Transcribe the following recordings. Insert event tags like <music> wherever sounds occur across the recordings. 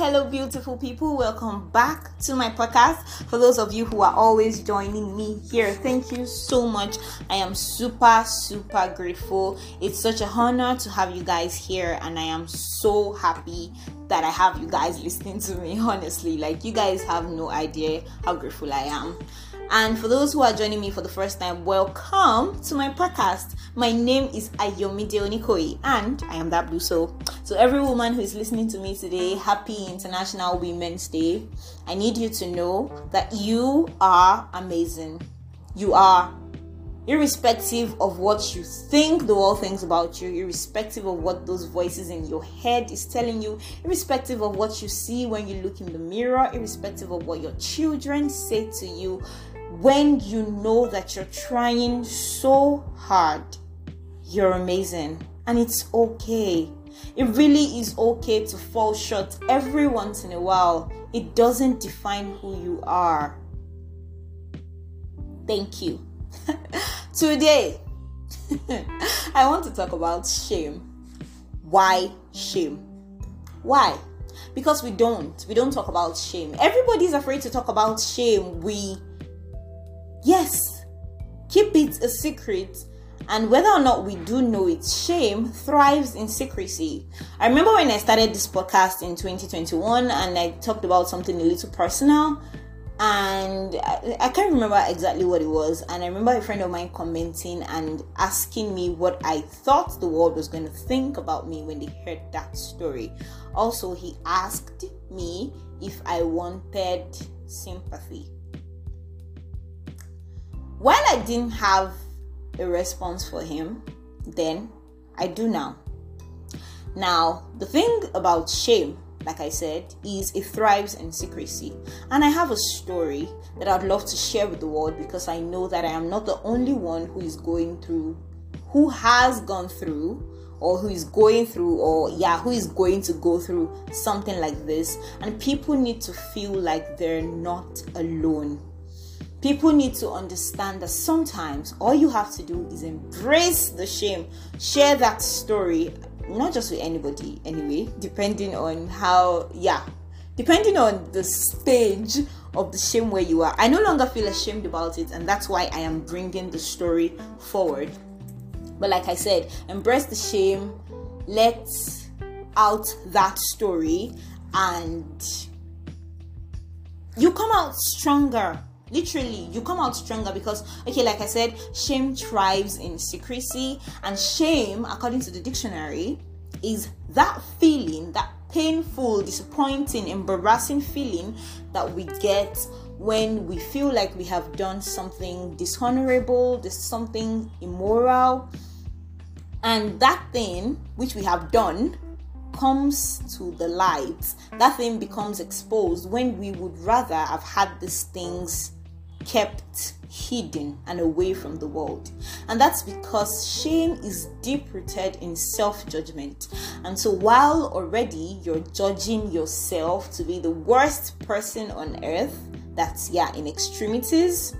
hello, beautiful people. Welcome back to my podcast. For those of you who are always joining me here, thank you so much. I am super, super grateful. It's such a honor to have you guys here, and I am so happy that I have you guys listening to me. <laughs> Honestly, like, you guys have no idea how grateful I am. And for those who are joining me for the first time, welcome to my podcast. My name is Ayomide Onikoi, and I am that blue soul. So, every woman who is listening to me today, happy International Women's Day. I need you to know that you are amazing. You are irrespective of what you think the world thinks about you, irrespective of what those voices in your head is telling you, irrespective of what you see when you look in the mirror, irrespective of what your children say to you, when you know that you're trying so hard, you're amazing. And it's okay. It really is okay to fall short every once in a while. It doesn't define who you are. Thank you. <laughs> Today, <laughs> I want to talk about shame. Why shame? Why? Because we don't. We don't talk about shame. Everybody's afraid to talk about shame. We Yes, keep it a secret. And whether or not we do know it, shame thrives in secrecy. I remember when I started this podcast in 2021 and I talked about something a little personal, and I, I, can't remember exactly what it was. And I remember a friend of mine commenting and asking me what I thought the world was going to think about me when they heard that story. Also, he asked me if I wanted sympathy. While I didn't have a response for him then, I do now. Now, the thing about shame, like I said, is it thrives in secrecy. And I have a story that I'd love to share with the world because I know that I am not the only one who is going through, who has gone through, or who is going through, or yeah, who is going to go through something like this. And people need to feel like they're not alone people need to understand that sometimes all you have to do is embrace the shame, share that story, not just with anybody anyway, depending on how, yeah, depending on the stage of the shame where you are. I no longer feel ashamed about it, and that's why I am bringing the story forward. But like I said, embrace the shame, let out that story, and you come out stronger literally you come out stronger because okay like i said shame thrives in secrecy and shame according to the dictionary is that feeling that painful disappointing embarrassing feeling that we get when we feel like we have done something dishonorable there's something immoral. And that thing which we have done comes to the light. That thing becomes exposed when we would rather have had these things kept hidden and away from the world. And that's because shame is deep rooted in self judgment. And so, while already you're judging yourself to be the worst person on earth, that's, yeah, in extremities,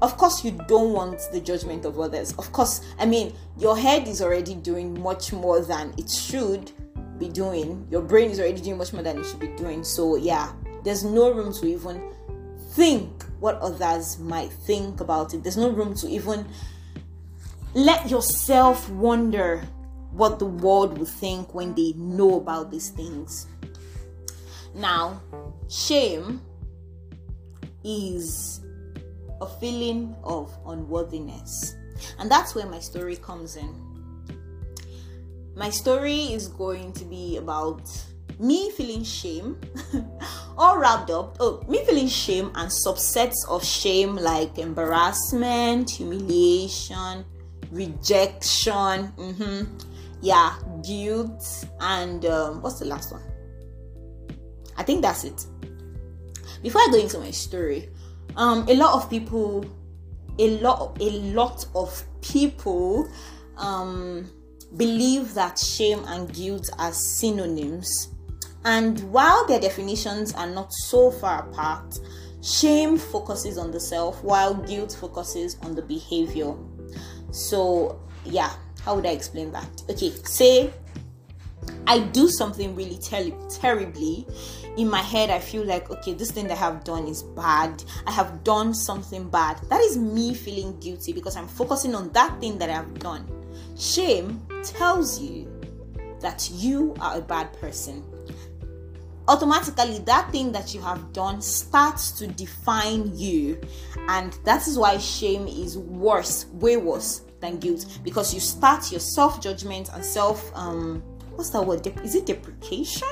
of course, you don't want the judgment of others. Of course, I mean, your head is already doing much more than it should be doing, your brain is already doing much more than it should be doing. So, yeah, there's no room to even think what others might think about it. There's no room to even let yourself wonder what the world will think when they know about these things. Now, shame is a feeling of unworthiness. And that's where my story comes in. My story is going to be about me feeling shame, <laughs> all wrapped up. Oh, me feeling shame and subsets of shame like embarrassment, humiliation, rejection, mm-hmm. yeah, guilt, and um, what's the last one? I think that's it. Before I go into my story, um, a lot of people, a lot, a lot of people, um, believe that shame and guilt are synonyms and while their definitions are not so far apart, shame focuses on the self while guilt focuses on the behavior. So, yeah, how would I explain that? Okay, say I do something really ter- terribly, in my head, I feel like, okay, this thing that I have done is bad. I have done something bad. That is me feeling guilty because I'm focusing on that thing that I have done. Shame tells you that you are a bad person. Automatically, that thing that you have done starts to define you, and that is why shame is worse, way worse than guilt because you start your self judgment and self um what's that word? Is it deprecation?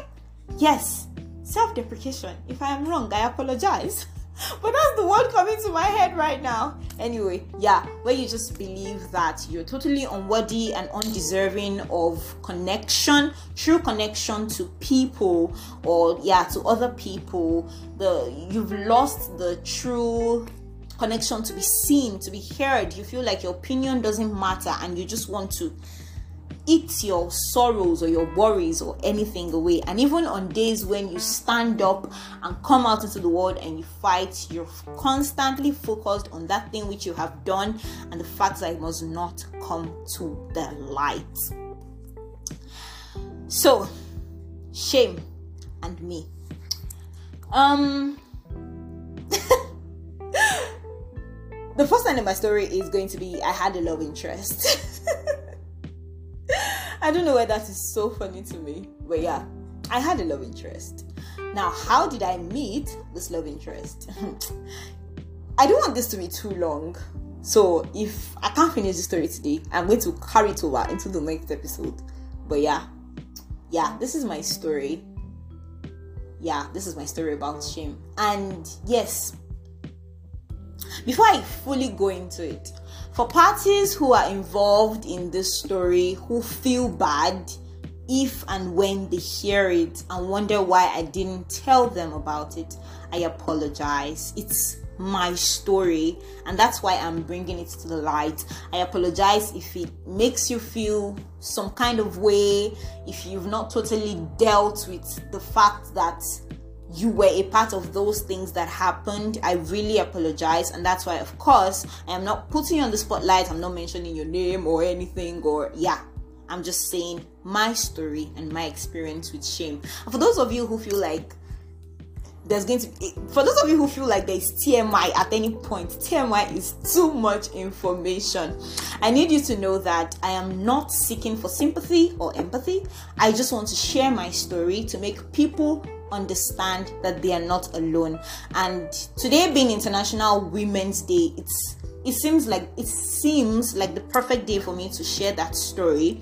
Yes, self deprecation. If I am wrong, I apologize. <laughs> <laughs> but that's the word coming to my head right now. Anyway, yeah, where you just believe that you're totally unworthy and undeserving of connection, true connection to people or yeah, to other people. The you've lost the true connection to be seen, to be heard. You feel like your opinion doesn't matter and you just want to eat your sorrows or your worries or anything away. And even on days when you stand up and come out into the world and you fight, you're constantly focused on that thing which you have done and the fact that it must not come to the light. So, shame and me. Um, <laughs> the first line in my story is going to be I had a love interest. <laughs> I don't know why that is so funny to me, but yeah, I had a love interest. Now, how did I meet this love interest? <laughs> I don't want this to be too long, so if I can't finish the story today, I'm going to carry it over into the next episode. But yeah, yeah, this is my story. Yeah, this is my story about shame. And yes, before I fully go into it, for parties who are involved in this story who feel bad if and when they hear it and wonder why I didn't tell them about it, I apologize. It's my story and that's why I'm bringing it to the light. I apologize if it makes you feel some kind of way, if you've not totally dealt with the fact that you were a part of those things that happened. I really apologize, and that's why, of course, I am not putting you on the spotlight. I'm not mentioning your name or anything, or yeah, I'm just saying my story and my experience with shame. And for those of you who feel like there's going to be, for those of you who feel like there's TMI at any point, TMI is too much information. I need you to know that I am not seeking for sympathy or empathy. I just want to share my story to make people understand that they are not alone. And today being International Women's Day, it's it seems like it seems like the perfect day for me to share that story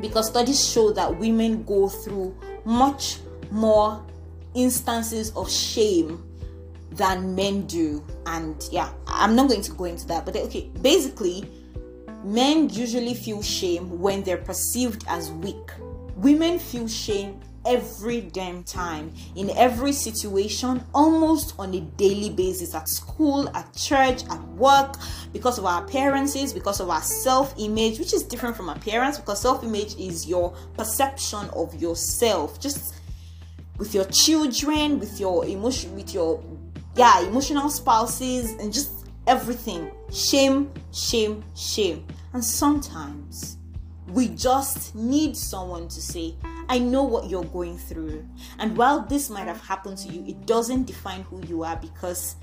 because studies show that women go through much more instances of shame than men do and yeah i'm not going to go into that but okay basically men usually feel shame when they're perceived as weak women feel shame every damn time in every situation almost on a daily basis at school at church at work because of our appearances because of our self-image which is different from appearance because self-image is your perception of yourself. Just with your children with your emotion with your yeah emotional spouses and just everything. Shame shame shame. And sometimes we just need someone to say I know what you're going through. And while this might have happened to you, it doesn't define who you are because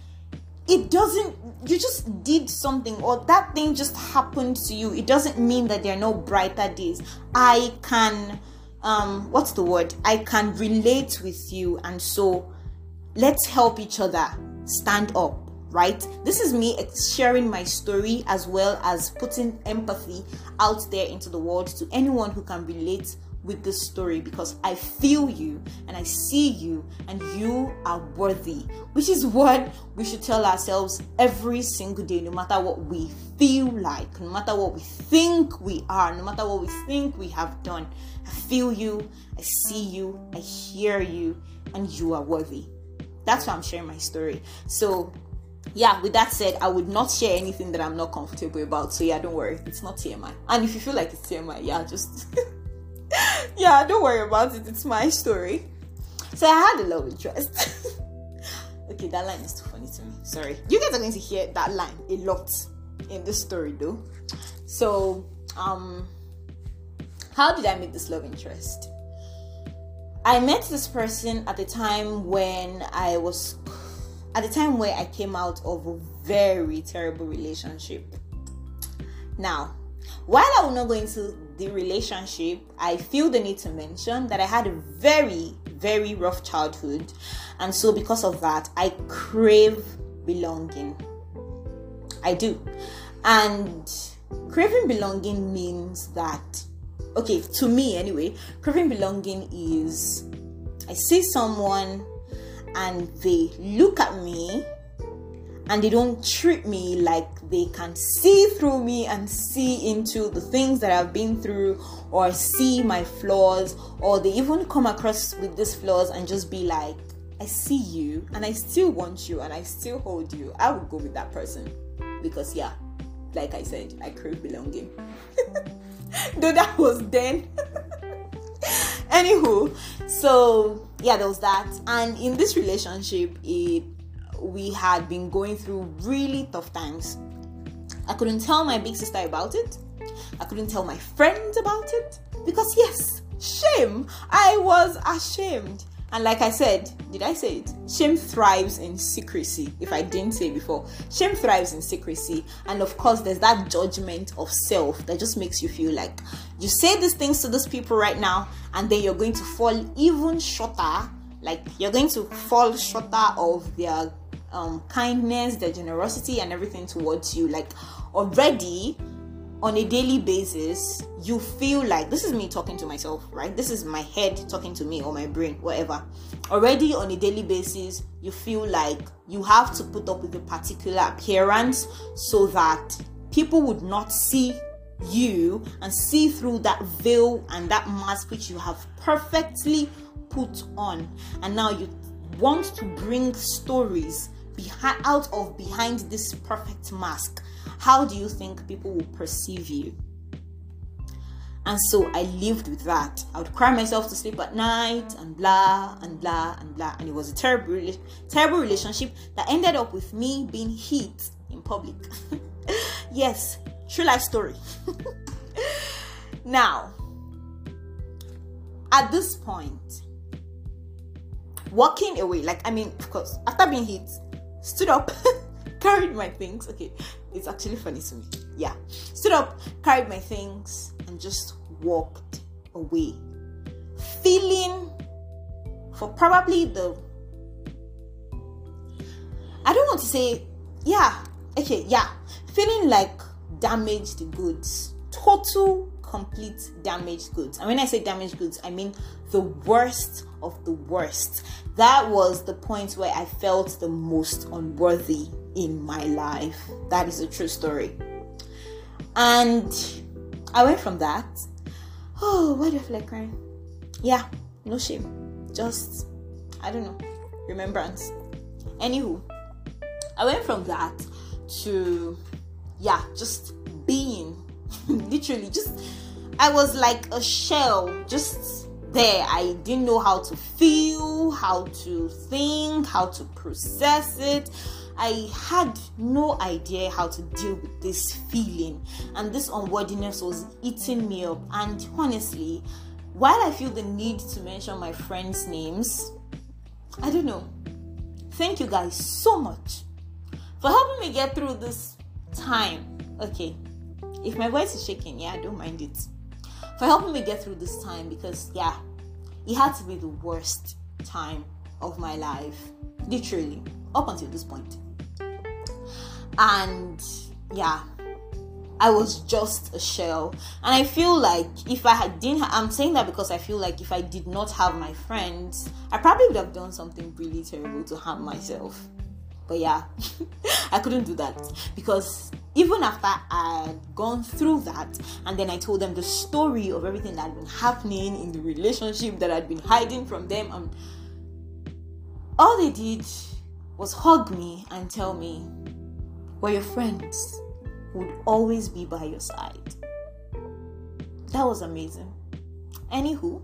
it doesn't, you just did something or that thing just happened to you. It doesn't mean that there are no brighter days. I can, um, what's the word? I can relate with you. And so let's help each other stand up right? This is me sharing my story as well as putting empathy out there into the world to anyone who can relate with this story because I feel you and I see you and you are worthy, which is what we should tell ourselves every single day, no matter what we feel like, no matter what we think we are, no matter what we think we have done. I feel you, I see you, I hear you, and you are worthy. That's why I'm sharing my story. So, yeah, with that said, I would not share anything that I'm not comfortable about. So, yeah, don't worry, it's not TMI. And if you feel like it's TMI, yeah, just. <laughs> yeah, don't worry about it. It's my story. So I had a love interest. <laughs> okay, that line is too funny to me. Sorry. You guys are going to hear that line a lot in this story though. So, um how did I meet this love interest? I met this person at the time when I was at the time where I came out of a very terrible relationship. Now, while I will not go into the relationship, I feel the need to mention that I had a very, very rough childhood. And so, because of that, I crave belonging. I do. And craving belonging means that, okay, to me anyway, craving belonging is I see someone and they look at me and they don't treat me like they can see through me and see into the things that I've been through or see my flaws or they even come across with these flaws and just be like I see you and I still want you and I still hold you. I would go with that person because yeah, like I said, I crave belonging. <laughs> Though that was then. <laughs> Anywho, so yeah, there was that. And in this relationship, it we had been going through really tough times. I couldn't tell my big sister about it. I couldn't tell my friends about it because yes, shame. I was ashamed. And like I said, did I say it? Shame thrives in secrecy. If I didn't say before, shame thrives in secrecy. And of course, there's that judgment of self that just makes you feel like you say these things to these people right now, and then you're going to fall even shorter. Like you're going to fall shorter of their um, kindness, their generosity, and everything towards you. Like already on a daily basis, you feel like this is me talking to myself, right? This is my head talking to me or my brain, whatever. Already on a daily basis, you feel like you have to put up with a particular appearance so that people would not see you and see through that veil and that mask which you have perfectly put on. And now you want to bring stories behind out of behind this perfect mask how do you think people will perceive you? And so i lived with that. I would cry myself to sleep at night and blah and blah and blah. And it was a terrible terrible relationship that ended up with me being hit in public. <laughs> Yes true life story. <laughs> Now at this point walking away like i mean of course after being hit stood up, <laughs> carried my things. Okay, it's actually funny to me. Yeah, stood up, carried my things, and just walked away, feeling for probably the I don't want to say, yeah, okay, yeah, feeling like damaged goods, total complete damaged goods. And when I say damaged goods, I mean the worst of the worst. That was the point where I felt the most unworthy in my life. That is a true story. And I went from that. Oh, why do I feel like crying? Yeah, no shame. Just, I don't know, remembrance. Anywho, I went from that to, yeah, just being <laughs> literally just I was like a shell, just there. I didn't know how to feel, how to think, how to process it. I had no idea how to deal with this feeling, and this unworthiness was eating me up. And honestly, while I feel the need to mention my friends' names, I don't know. Thank you guys so much for helping me get through this time. Okay, if my voice is shaking, yeah, I don't mind it. For helping me get through this time because, yeah, it had to be the worst time of my life, literally, up until this point. And yeah, I was just a shell. And I feel like if I had didn't ha- I'm saying that because I feel like if I did not have my friends, I probably would have done something really terrible to harm myself. But yeah, <laughs> I couldn't do that because even after I had gone through that, and then I told them the story of everything that had been happening in the relationship that I'd been hiding from them, and all they did was hug me and tell me, We're your friends, would always be by your side. That was amazing. Anywho,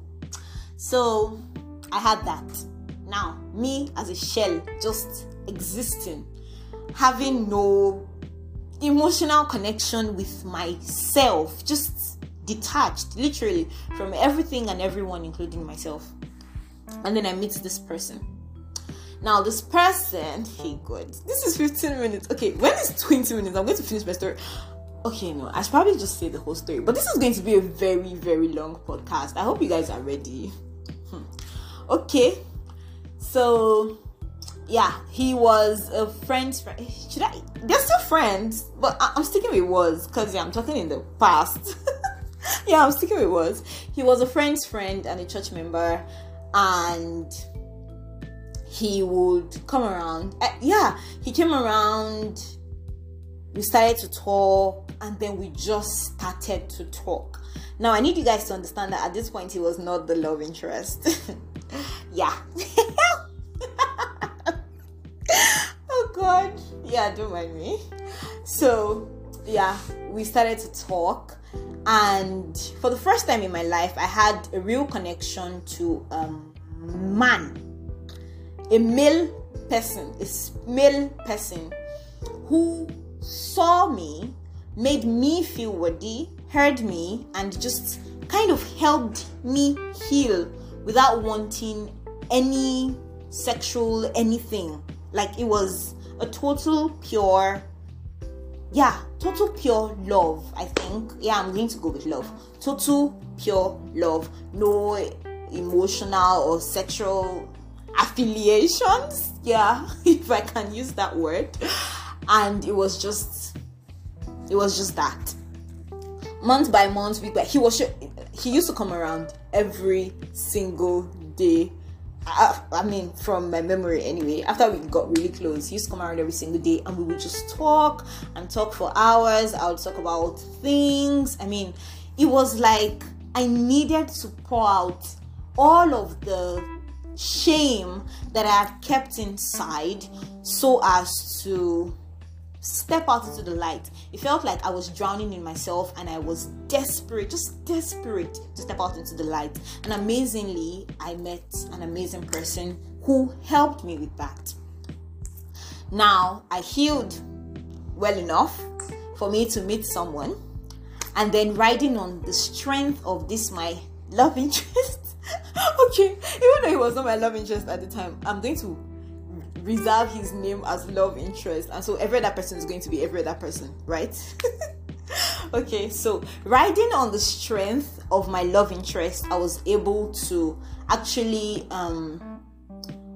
so I had that. Now, me as a shell, just existing, having no emotional connection with myself, just detached literally from everything and everyone, including myself. And then I meet this person. Now, this person, hey God, this is 15 minutes. Okay, when is 20 minutes, I'm going to finish my story. Okay, no, I should probably just say the whole story, but this is going to be a very, very long podcast. I hope you guys are ready. Hmm. Okay, so yeah, he was a friend's friend. Should I? They're still friends, but I- am sticking with was because yeah, I'm talking in the past. <laughs> yeah, I'm sticking with was. He was a friend's friend and a church member, and he would come around. Uh, yeah, he came around. We started to talk, and then we just started to talk. Now, I need you guys to understand that at this point, he was not the love interest. <laughs> yeah. <laughs> Yeah, don't mind me. So, yeah, we started to talk, and for the first time in my life, I had a real connection to a man a male person, a male person who saw me, made me feel worthy, heard me, and just kind of helped me heal without wanting any sexual anything. Like it was a total pure, yeah, total pure love. I think, yeah, I'm going to go with love. Total pure love, no emotional or sexual affiliations. Yeah <laughs> if i can use that word. And it was just it was just that. Month by month week by he was he used to come around every single day I, I, mean, from my memory anyway, after we got really close, he used to come around every single day and we would just talk and talk for hours. I would talk about things. I mean, it was like I needed to pour out all of the shame that I had kept inside so as to step out into the light. It felt like I was drowning in myself and I was desperate, just desperate to step out into the light. And amazingly, I met an amazing person who helped me with that. Now, I healed well enough for me to meet someone and then riding on the strength of this my love <laughs> interest okay, even though he was not my love interest at the time, I'm going to reserve his name as love interest, and so every other person is going to be every other person, right? <laughs> okay, so riding on the strength of my love interest, I was able to actually um,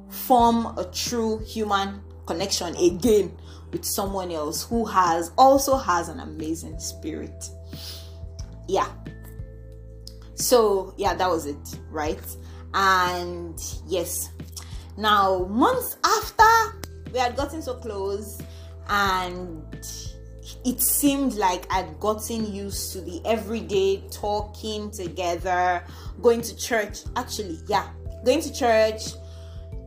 form a true human connection again with someone else who has also has an amazing spirit. Yeah, so yeah that was it right and yes now months after we had gotten so close and it seemed like I'd gotten used to the everyday talking together, going to church. Actually, yeah, going to church,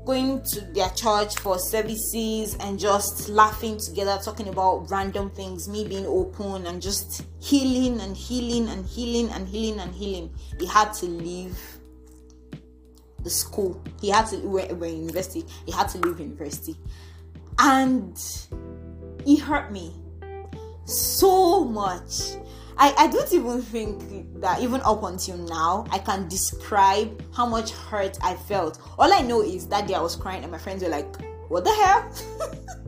going to their church for services and just laughing together, talking about random things, me being open and just healing and healing and healing and healing and healing. He had to leave the school. He had to in university. He had to leave university. And he hurt me so much I, I don't even think that even up until now I can describe how much hurt I felt. All I know is that day I was crying and my friends were like, What the hell? <laughs>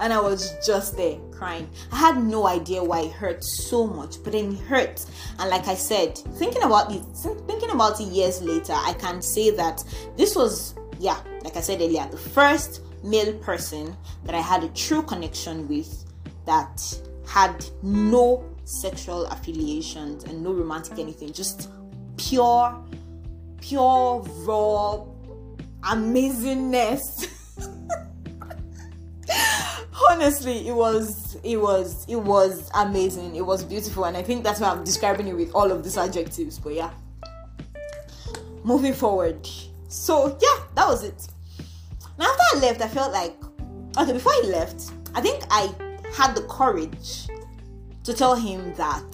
and I was just there crying. I had no idea why it hurt so much, but it hurt. And like I said, thinking about it, thinking about it years later, I can say that this was, yeah, like I said earlier, the first male person that I had a true connection with that had no sexual affiliations and no romantic anything just pure pure raw amazingness <laughs> honestly it was it was it was amazing it was beautiful and i think that's why i'm describing it with all of these adjectives but yeah moving forward so yeah that was it now after i left i felt like okay before he left i think i had the courage to tell him that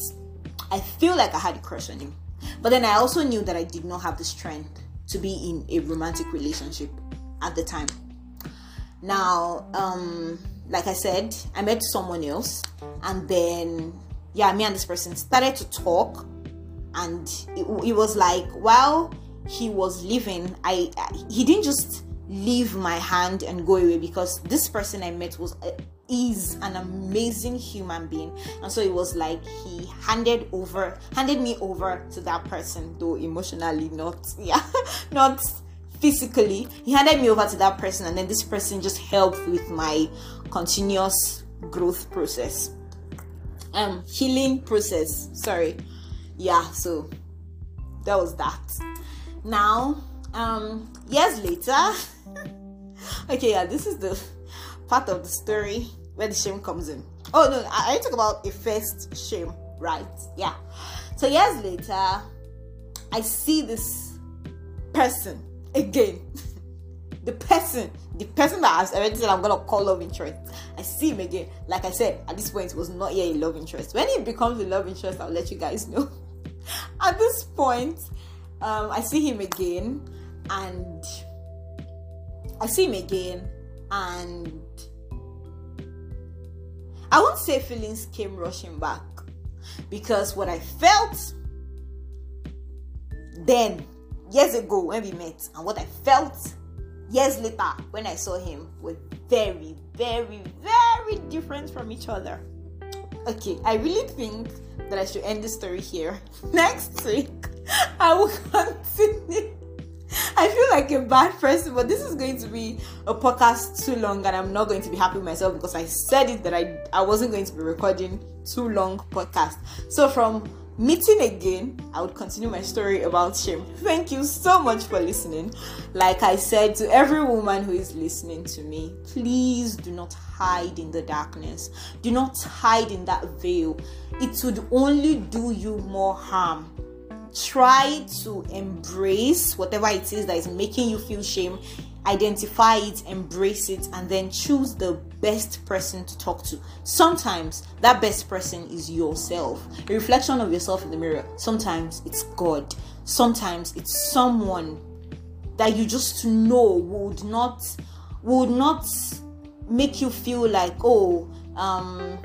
I feel like I had a crush on him. But then I also knew that I did not have the strength to be in a romantic relationship at the time. Now, um, like I said, I met someone else, and then yeah, me and this person started to talk and it, it was like while he was leaving i he didn't just leave my hand and go away because this person i met was uh, is an amazing human being. And so it was like he handed over handed me over to that person though emotionally not <laughs> yeah not physically. He handed me over to that person and then this person just helped with my continuous growth process. Um healing process. Sorry. Yeah so that was that. Now um years later <laughs> okay yeah this is the part of the story where the shame comes in. Oh no i, I talk about a first shame right? Yeah. So years later i see this person again <laughs> the person the person that has already said i'm gonna call love interest i see him again. Like i said at this point it was not yet a love interest. When it becomes a love interest i'll let you guys know. <laughs> At this point um, i see him again and i see him again and i won't say feelings came rushing back because what i felt then years ago when we met and what i felt years later when I saw him were very, very, very different from each other. Okay, I really think that I should end the story here. <laughs> Next week, <laughs> I will continue. I feel like a bad person, but this is going to be a podcast too long, and I'm not going to be happy with myself because I said it that I I wasn't going to be recording too long podcast. So from meeting again, I would continue my story about shame. Thank you so much for listening. Like I said to every woman who is listening to me, please do not hide in the darkness. Do not hide in that veil. It would only do you more harm. Try to embrace whatever it is that is making you feel shame identify it, embrace it, and then choose the best person to talk to. Sometimes that best person is yourself, a reflection of yourself in the mirror. Sometimes it's God, sometimes it's someone that you just know would not would not make you feel like oh um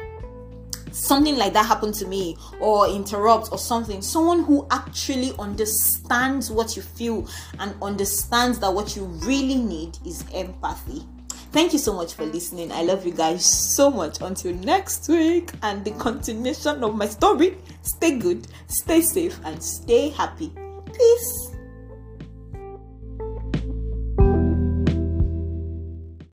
something like that happened to me or interrupt or something. Someone who actually understands what you feel and understands that what you really need is empathy. Thank you so much for listening. I love you guys so much. Until next week and the continuation of my story stay good stay safe and stay happy. Peace